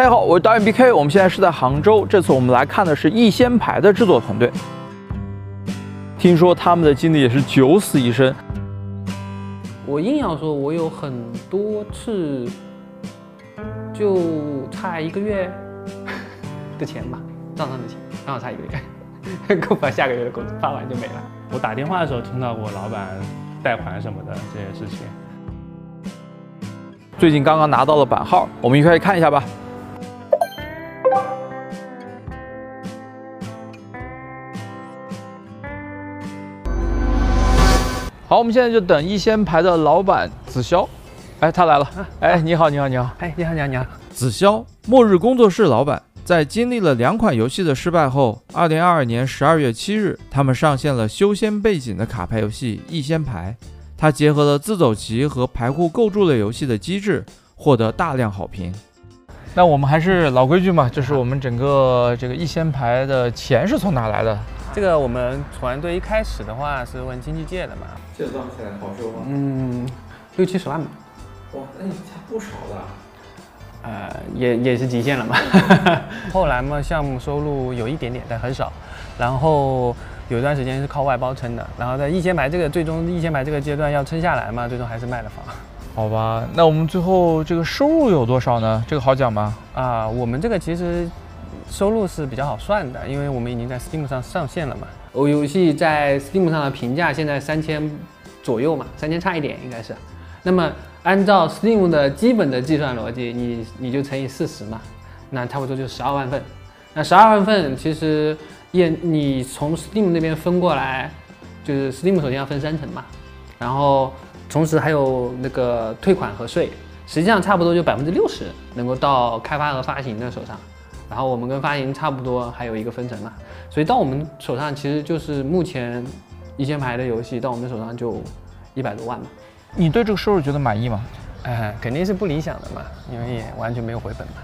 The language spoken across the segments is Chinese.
大家好，我是导演 BK，我们现在是在杭州。这次我们来看的是逸仙牌的制作团队。听说他们的经历也是九死一生。我硬要说，我有很多次就差一个月的钱吧，账上的钱刚好差一个月，够把下个月的工资发完就没了。我打电话的时候听到过老板贷款什么的这些事情。最近刚刚拿到了版号，我们一块来看一下吧。好，我们现在就等一仙牌的老板子潇。哎，他来了。哎，你好，你好，你好。哎，你好，你好，你好。子潇，末日工作室老板，在经历了两款游戏的失败后，二零二二年十二月七日，他们上线了修仙背景的卡牌游戏《一仙牌》。它结合了自走棋和牌库构筑类游戏的机制，获得大量好评。那我们还是老规矩嘛，就是我们整个这个一仙牌的钱是从哪来的？这个我们团队一开始的话是问经济借的嘛，借多少钱好说吗？嗯，六七十万吧。哇，那你还不少的。呃，也也是极限了嘛。后来嘛，项目收入有一点点，但很少。然后。有一段时间是靠外包撑的，然后在一千牌这个最终一千牌这个阶段要撑下来嘛，最终还是卖了房。好吧，那我们最后这个收入有多少呢？这个好讲吗？啊，我们这个其实收入是比较好算的，因为我们已经在 Steam 上上线了嘛。我游戏在 Steam 上的评价现在三千左右嘛，三千差一点应该是。那么按照 Steam 的基本的计算逻辑，你你就乘以四十嘛，那差不多就十二万份。那十二万份其实。也你从 Steam 那边分过来，就是 Steam 首先要分三层嘛，然后同时还有那个退款和税，实际上差不多就百分之六十能够到开发和发行的手上，然后我们跟发行差不多还有一个分成嘛，所以到我们手上其实就是目前一千牌的游戏到我们手上就一百多万嘛。你对这个收入觉得满意吗？哎，肯定是不理想的嘛，因为也完全没有回本嘛。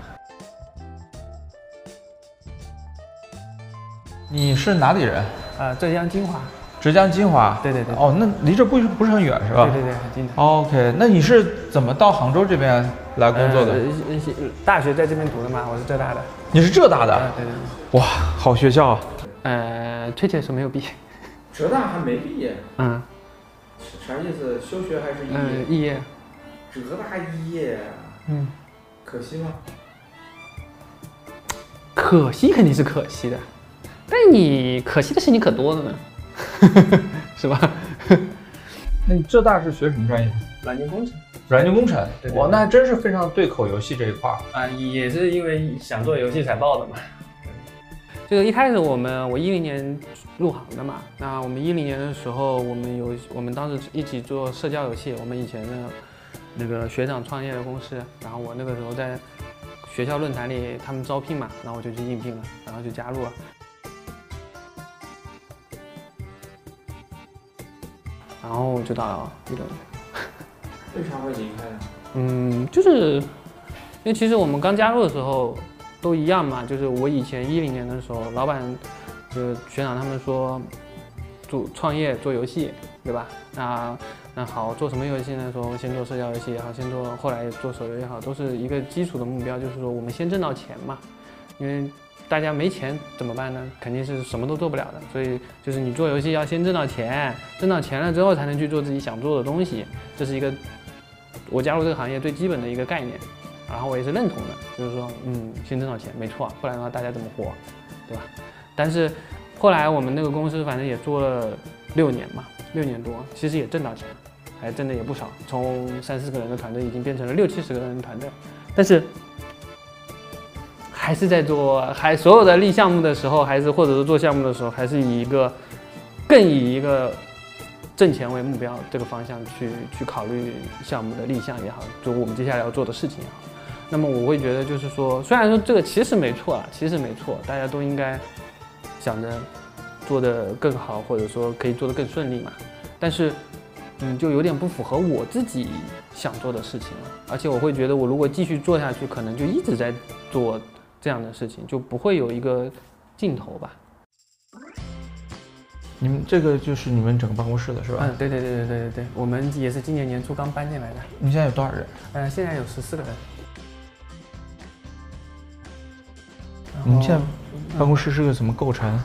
你是哪里人？呃，浙江金华。浙江金华。对对对。哦，那离这不不是很远是吧？对对对，很近的。OK，那你是怎么到杭州这边来工作的？大学在这边读的嘛，我是浙大的。你是浙大的？对对对。哇，好学校啊。呃，确切说没有毕业。浙大还没毕业？嗯。啥意思？休学还是肄业？嗯，肄业。浙大肄业。嗯。可惜吗？可惜肯定是可惜的。但你可惜的事情可多了呢，是吧？那你浙大是学什么专业？软件工程。软件工程，哇，那还真是非常对口游戏这一块儿啊，也是因为想做游戏才报的嘛。这个一开始我们我一零年入行的嘛，那我们一零年的时候，我们有我们当时一起做社交游戏，我们以前的那个学长创业的公司，然后我那个时候在学校论坛里他们招聘嘛，然后我就去应聘了，然后就加入了。然后就到一六年。为啥会离开呢？嗯，就是因为其实我们刚加入的时候都一样嘛，就是我以前一零年的时候，老板就学长他们说做创业做游戏，对吧？那那好，做什么游戏呢？说先做社交游戏也好，先做后来做手游也好，都是一个基础的目标，就是说我们先挣到钱嘛，因为。大家没钱怎么办呢？肯定是什么都做不了的。所以就是你做游戏要先挣到钱，挣到钱了之后才能去做自己想做的东西。这是一个我加入这个行业最基本的一个概念，然后我也是认同的。就是说，嗯，先挣到钱没错。不然的话，大家怎么活，对吧？但是后来我们那个公司反正也做了六年嘛，六年多，其实也挣到钱，还挣的也不少。从三四个人的团队已经变成了六七十个人的团队，但是。还是在做，还所有的立项目的时候，还是或者是做项目的时候，还是以一个更以一个挣钱为目标这个方向去去考虑项目的立项也好，就我们接下来要做的事情也好。那么我会觉得就是说，虽然说这个其实没错啊，其实没错，大家都应该想着做得更好，或者说可以做得更顺利嘛。但是，嗯，就有点不符合我自己想做的事情了。而且我会觉得，我如果继续做下去，可能就一直在做。这样的事情就不会有一个尽头吧？你们这个就是你们整个办公室的是吧？嗯，对对对对对对对，我们也是今年年初刚搬进来的。你们现在有多少人？呃，现在有十四个人。你们现在办公室是个什么构成？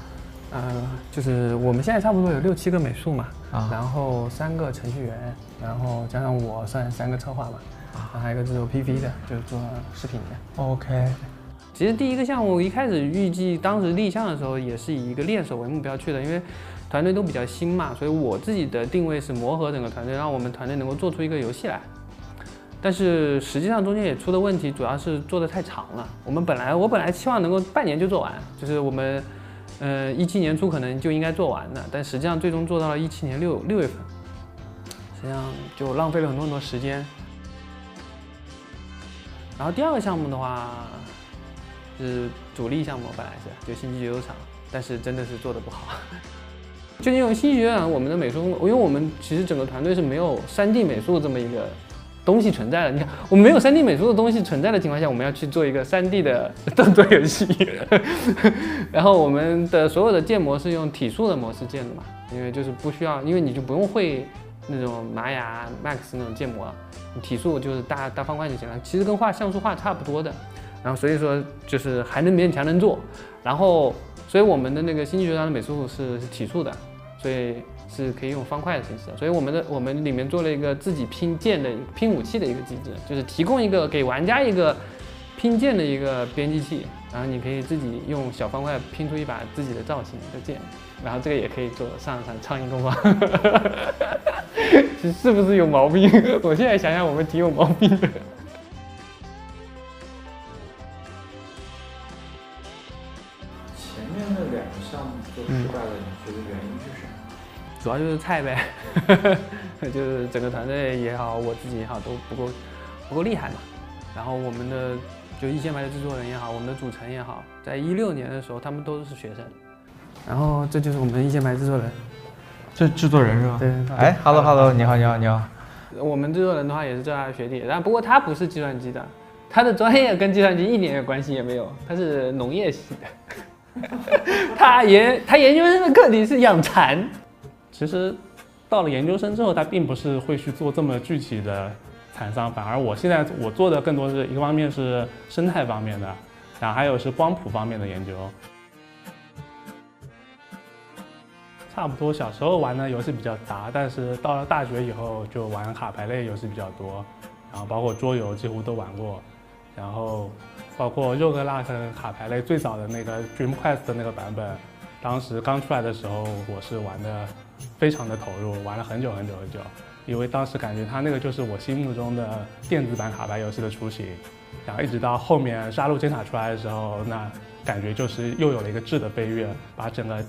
呃，就是我们现在差不多有六七个美术嘛，啊然后三个程序员，然后加上我算三个策划吧，然后还有一个是做 PV 的，就是做视频的。OK，其实第一个项目一开始预计当时立项的时候也是以一个练手为目标去的，因为团队都比较新嘛，所以我自己的定位是磨合整个团队，让我们团队能够做出一个游戏来。但是实际上中间也出的问题，主要是做的太长了。我们本来我本来期望能够半年就做完，就是我们呃一七年初可能就应该做完的，但实际上最终做到了一七年六六月份，实际上就浪费了很多很多时间。然后第二个项目的话，是主力项目，本来是就星际游乐场，但是真的是做的不好。就因为星际游乐场，我们的美术，因为我们其实整个团队是没有 3D 美术这么一个东西存在的。你看，我们没有 3D 美术的东西存在的情况下，我们要去做一个 3D 的 动作游戏，然后我们的所有的建模是用体术的模式建的嘛，因为就是不需要，因为你就不用会那种玛雅 Max 那种建模，体术就是大大方块就行了，其实跟画像素画差不多的。然后所以说就是还能勉强能做，然后所以我们的那个星际学堂的美术是是体素的，所以是可以用方块的形式，所以我们的我们里面做了一个自己拼件的拼武器的一个机制，就是提供一个给玩家一个拼件的一个编辑器，然后你可以自己用小方块拼出一把自己的造型的剑，然后这个也可以做上上苍蝇工坊，是不是有毛病？我现在想想我们挺有毛病的。主要就是菜呗，就是整个团队也好，我自己也好，都不够不够厉害嘛。然后我们的就一线牌的制作人也好，我们的主成也好，在一六年的时候，他们都是学生。然后这就是我们一线牌制作人。这制作人是吧？对，哎，Hello Hello，你好你好你好。我们制作人的话也是浙大的学弟，但不过他不是计算机的，他的专业跟计算机一点关系也没有，他是农业系的。他研他研究生的课题是养蚕。其实到了研究生之后，他并不是会去做这么具体的残伤，反而我现在我做的更多是一个方面是生态方面的，然后还有是光谱方面的研究。差不多小时候玩的游戏比较杂，但是到了大学以后就玩卡牌类游戏比较多，然后包括桌游几乎都玩过，然后包括肉格拉克卡牌类最早的那个 Dream Quest 的那个版本，当时刚出来的时候我是玩的非常的投入，玩了很久很久很久，因为当时感觉它那个就是我心目中的电子版卡牌游戏的雏形，然后一直到后面杀戮尖塔出来的时候，那感觉就是又有了一个质的飞跃，把整个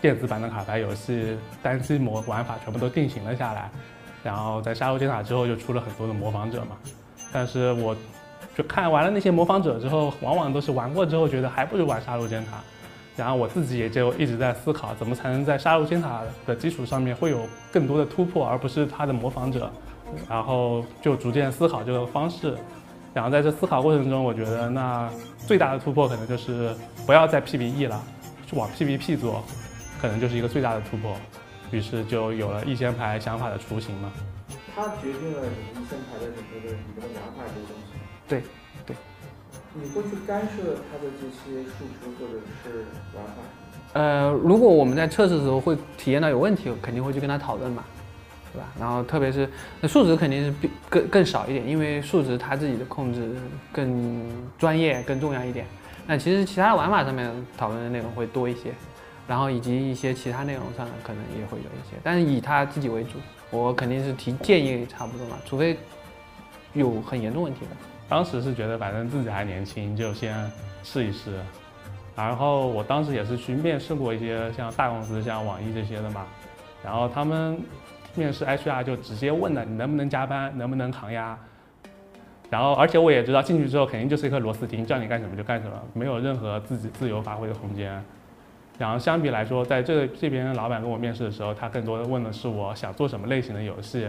电子版的卡牌游戏单机模玩法全部都定型了下来，然后在杀戮尖塔之后就出了很多的模仿者嘛，但是我就看完了那些模仿者之后，往往都是玩过之后觉得还不如玩杀戮尖塔，然后我自己也就一直在思考怎么才能在杀戮尖塔的基础上面会有更多的突破，而不是它的模仿者，然后就逐渐思考这个方式。然后在这思考过程中，我觉得那最大的突破可能就是不要再 PVE 了，去往 PVP 做，可能就是一个最大的突破。于是就有了一仙牌想法的雏形嘛。它决定了你一线牌的整个的你的玩法这个东西。对，对。你会去干涉它的这些数值或者是玩法？呃，如果我们在测试的时候会体验到有问题，肯定会去跟他讨论嘛，对吧？然后特别是那数值肯定是比更更少一点，因为数值他自己的控制更专业、更重要一点。那其实其他玩法上面讨论的内容会多一些，然后以及一些其他内容上可能也会有一些，但是以他自己为主，我肯定是提建议差不多嘛，除非有很严重问题的。当时是觉得反正自己还年轻，就先试一试。然后我当时也是去面试过一些像大公司，像网易这些的嘛。然后他们面试 HR 就直接问了你能不能加班，能不能抗压。然后而且我也知道进去之后肯定就是一颗螺丝钉，叫你干什么就干什么，没有任何自己自由发挥的空间。然后相比来说，在这这边老板跟我面试的时候，他更多的问的是我想做什么类型的游戏，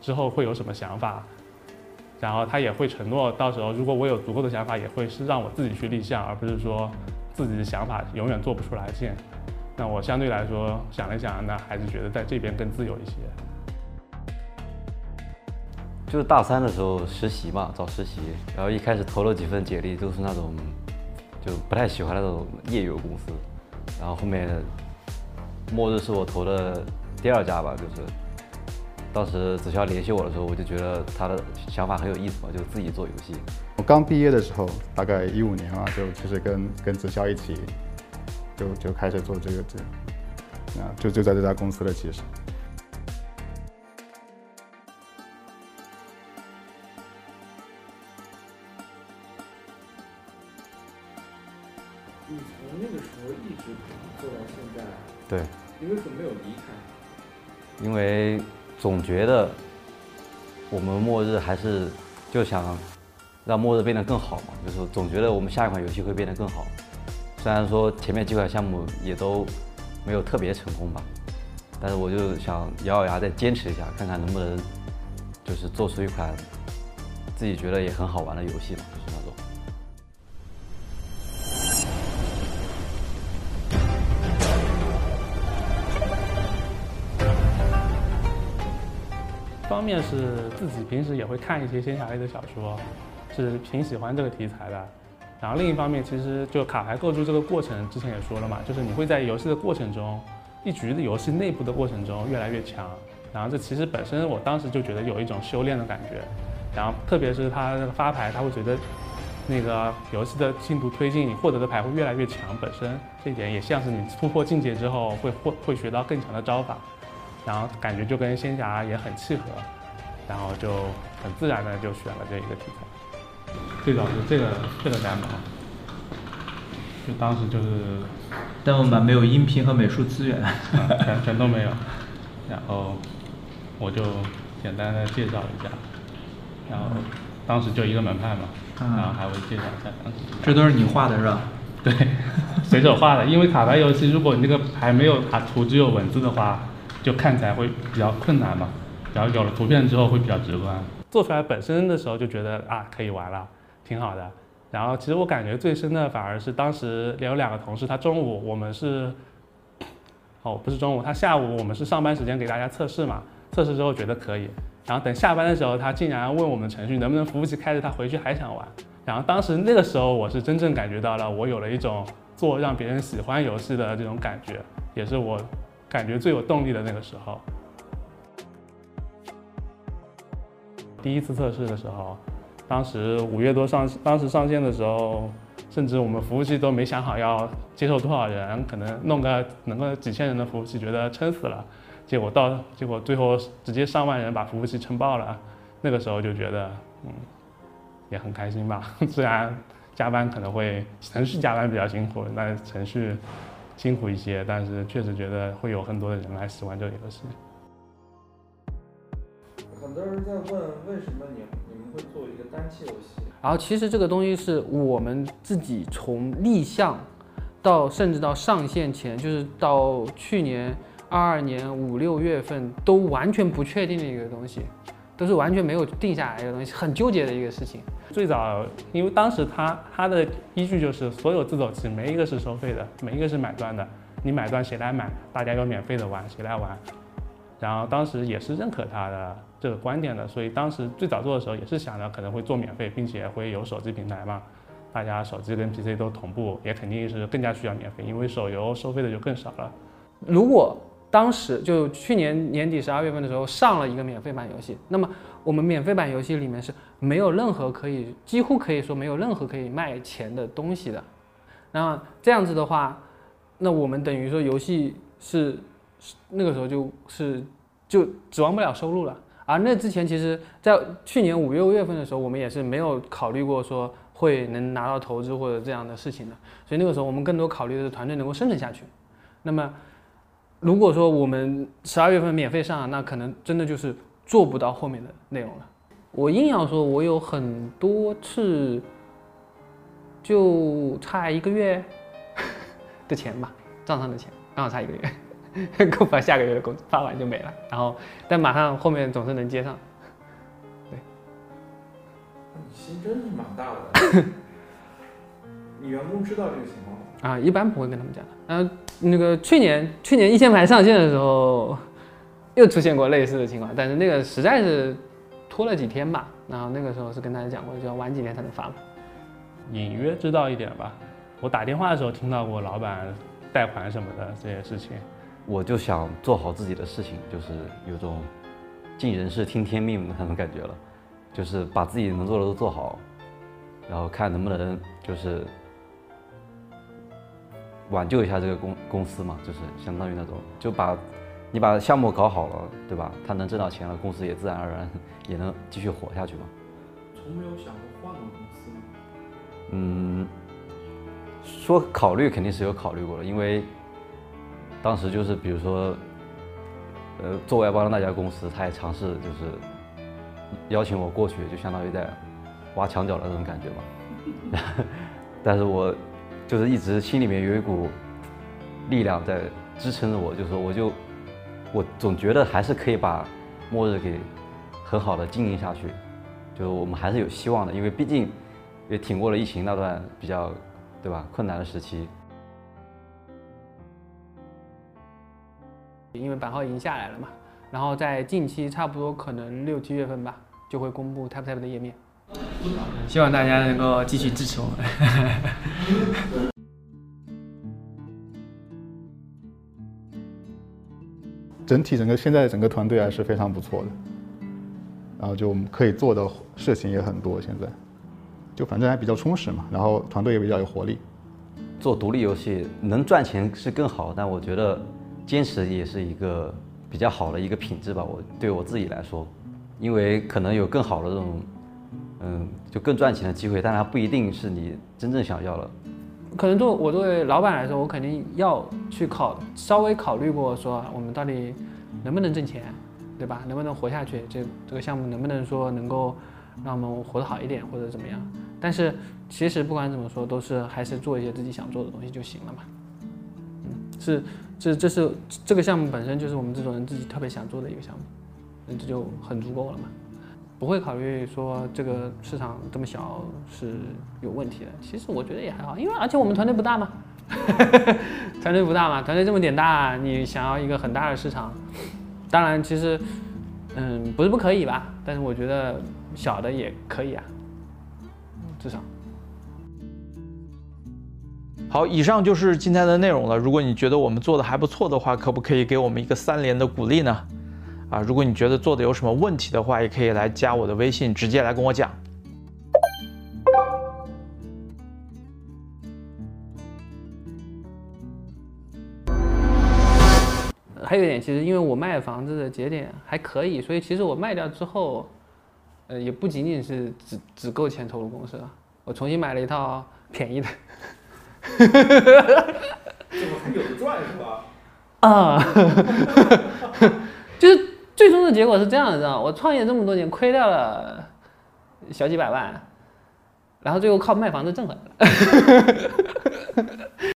之后会有什么想法。然后他也会承诺，到时候如果我有足够的想法，也会是让我自己去立项，而不是说自己的想法永远做不出来线。那我相对来说想了想，那还是觉得在这边更自由一些。就是大三的时候实习嘛，找实习，然后一开始投了几份简历，都是那种就不太喜欢那种业余公司。然后后面，末日是我投的第二家吧，就是当时子潇联系我的时候，我就觉得他的想法很有意思嘛，就自己做游戏。我刚毕业的时候，大概一五年啊，就其实跟跟子潇一起，就就开始做这个这，啊，就就在这家公司了，其实。你从那个时候一直做到现在，对，你为什么没有离开？因为总觉得我们末日还是就想让末日变得更好嘛，就是总觉得我们下一款游戏会变得更好。虽然说前面几款项目也都没有特别成功吧，但是我就想咬咬牙再坚持一下，看看能不能就是做出一款自己觉得也很好玩的游戏嘛，就是那种。方面是自己平时也会看一些仙侠类的小说，是挺喜欢这个题材的。然后另一方面，其实就卡牌构筑这个过程，之前也说了嘛，就是你会在游戏的过程中，一局的游戏内部的过程中越来越强。然后这其实本身我当时就觉得有一种修炼的感觉。然后特别是他那个发牌，他会随着那个游戏的进度推进，你获得的牌会越来越强。本身这一点也像是你突破境界之后会会会学到更强的招法。然后感觉就跟仙侠也很契合，然后就很自然的就选了这一个题材。最早是这个这个版本，就当时就是，但我们没有音频和美术资源，全全都没有。然后我就简单的介绍一下，然后当时就一个门派嘛，然后还会介绍一下当时。这都是你画的是吧？对，随手画的。因为卡牌游戏，如果你那个牌没有卡图，只有文字的话。就看起来会比较困难嘛，然后有了图片之后会比较直观。做出来本身的时候就觉得啊可以玩了，挺好的。然后其实我感觉最深的反而是当时有两个同事，他中午我们是，哦不是中午，他下午我们是上班时间给大家测试嘛，测试之后觉得可以，然后等下班的时候他竟然问我们程序能不能服务器开着，他回去还想玩。然后当时那个时候我是真正感觉到了我有了一种做让别人喜欢游戏的这种感觉，也是我。感觉最有动力的那个时候，第一次测试的时候，当时五月多上，当时上线的时候，甚至我们服务器都没想好要接受多少人，可能弄个能够几千人的服务器，觉得撑死了。结果到结果最后直接上万人把服务器撑爆了，那个时候就觉得，嗯，也很开心吧。虽然加班可能会程序加班比较辛苦，那程序。辛苦一些，但是确实觉得会有很多的人来喜欢这个游戏。很多人在问，为什么你你们会做一个单机游戏？然后其实这个东西是我们自己从立项到甚至到上线前，就是到去年二二年五六月份都完全不确定的一个东西。都是完全没有定下来一个东西，很纠结的一个事情。最早，因为当时他他的依据就是所有自走棋没一个是收费的，每一个是买断的。你买断谁来买？大家有免费的玩，谁来玩？然后当时也是认可他的这个观点的，所以当时最早做的时候也是想着可能会做免费，并且会有手机平台嘛，大家手机跟 PC 都同步，也肯定是更加需要免费，因为手游收费的就更少了。如果当时就去年年底十二月份的时候上了一个免费版游戏，那么我们免费版游戏里面是没有任何可以，几乎可以说没有任何可以卖钱的东西的。那这样子的话，那我们等于说游戏是那个时候就是就指望不了收入了。而那之前其实，在去年五六月份的时候，我们也是没有考虑过说会能拿到投资或者这样的事情的。所以那个时候我们更多考虑的是团队能够生存下去。那么。如果说我们十二月份免费上，那可能真的就是做不到后面的内容了。我硬要说，我有很多次就差一个月 的钱吧，账上的钱刚好差一个月，够把下个月的工资发完就没了。然后，但马上后面总是能接上。对，你心真是蛮大的。你员工知道这个情况吗？啊，一般不会跟他们讲的。嗯，那个去年去年一千牌上线的时候，又出现过类似的情况，但是那个实在是拖了几天吧。然后那个时候是跟大家讲过，就要晚几天才能发嘛。隐约知道一点吧，我打电话的时候听到过老板贷款什么的这些事情。我就想做好自己的事情，就是有种尽人事听天命的那种感觉了，就是把自己能做的都做好，然后看能不能就是挽救一下这个公公司嘛，就是相当于那种就把你把项目搞好了，对吧？他能挣到钱了，公司也自然而然也能继续活下去嘛。从没有想过换个公司吗？嗯，说考虑肯定是有考虑过的，因为当时就是比如说，呃，做外包的那家公司，他也尝试就是邀请我过去，就相当于在挖墙脚的那种感觉嘛。但是我就是一直心里面有一股力量在支撑着我，就是说我就我总觉得还是可以把末日给很好的经营下去，就是我们还是有希望的，因为毕竟也挺过了疫情那段比较对吧困难的时期。因为版号已经下来了嘛，然后在近期差不多可能六七月份吧，就会公布 TapTap 的页面。希望大家能够继续支持我们。整体整个现在整个团队还是非常不错的，然后就我们可以做的事情也很多，现在就反正还比较充实嘛，然后团队也比较有活力。做独立游戏能赚钱是更好，但我觉得坚持也是一个比较好的一个品质吧。我对我自己来说，因为可能有更好的这种，嗯，就更赚钱的机会，但它不一定是你真正想要的。可能作我作为老板来说，我肯定要去考稍微考虑过说我们到底能不能挣钱，对吧？能不能活下去？这这个项目能不能说能够让我们活得好一点，或者怎么样？但是其实不管怎么说，都是还是做一些自己想做的东西就行了嘛。嗯，是这这是这个项目本身就是我们这种人自己特别想做的一个项目，那这就很足够了嘛。不会考虑说这个市场这么小是有问题的。其实我觉得也还好，因为而且我们团队不大嘛，团队不大嘛，团队这么点大，你想要一个很大的市场，当然其实嗯不是不可以吧，但是我觉得小的也可以啊，至少。好，以上就是今天的内容了。如果你觉得我们做的还不错的话，可不可以给我们一个三连的鼓励呢？啊，如果你觉得做的有什么问题的话，也可以来加我的微信，直接来跟我讲。还有一点，其实因为我卖房子的节点还可以，所以其实我卖掉之后，呃，也不仅仅是只只够钱投入公司了，我重新买了一套便宜的。这不还有的赚是吧？啊，就是最终的结果是这样的，知道？我创业这么多年，亏掉了小几百万，然后最后靠卖房子挣回来了。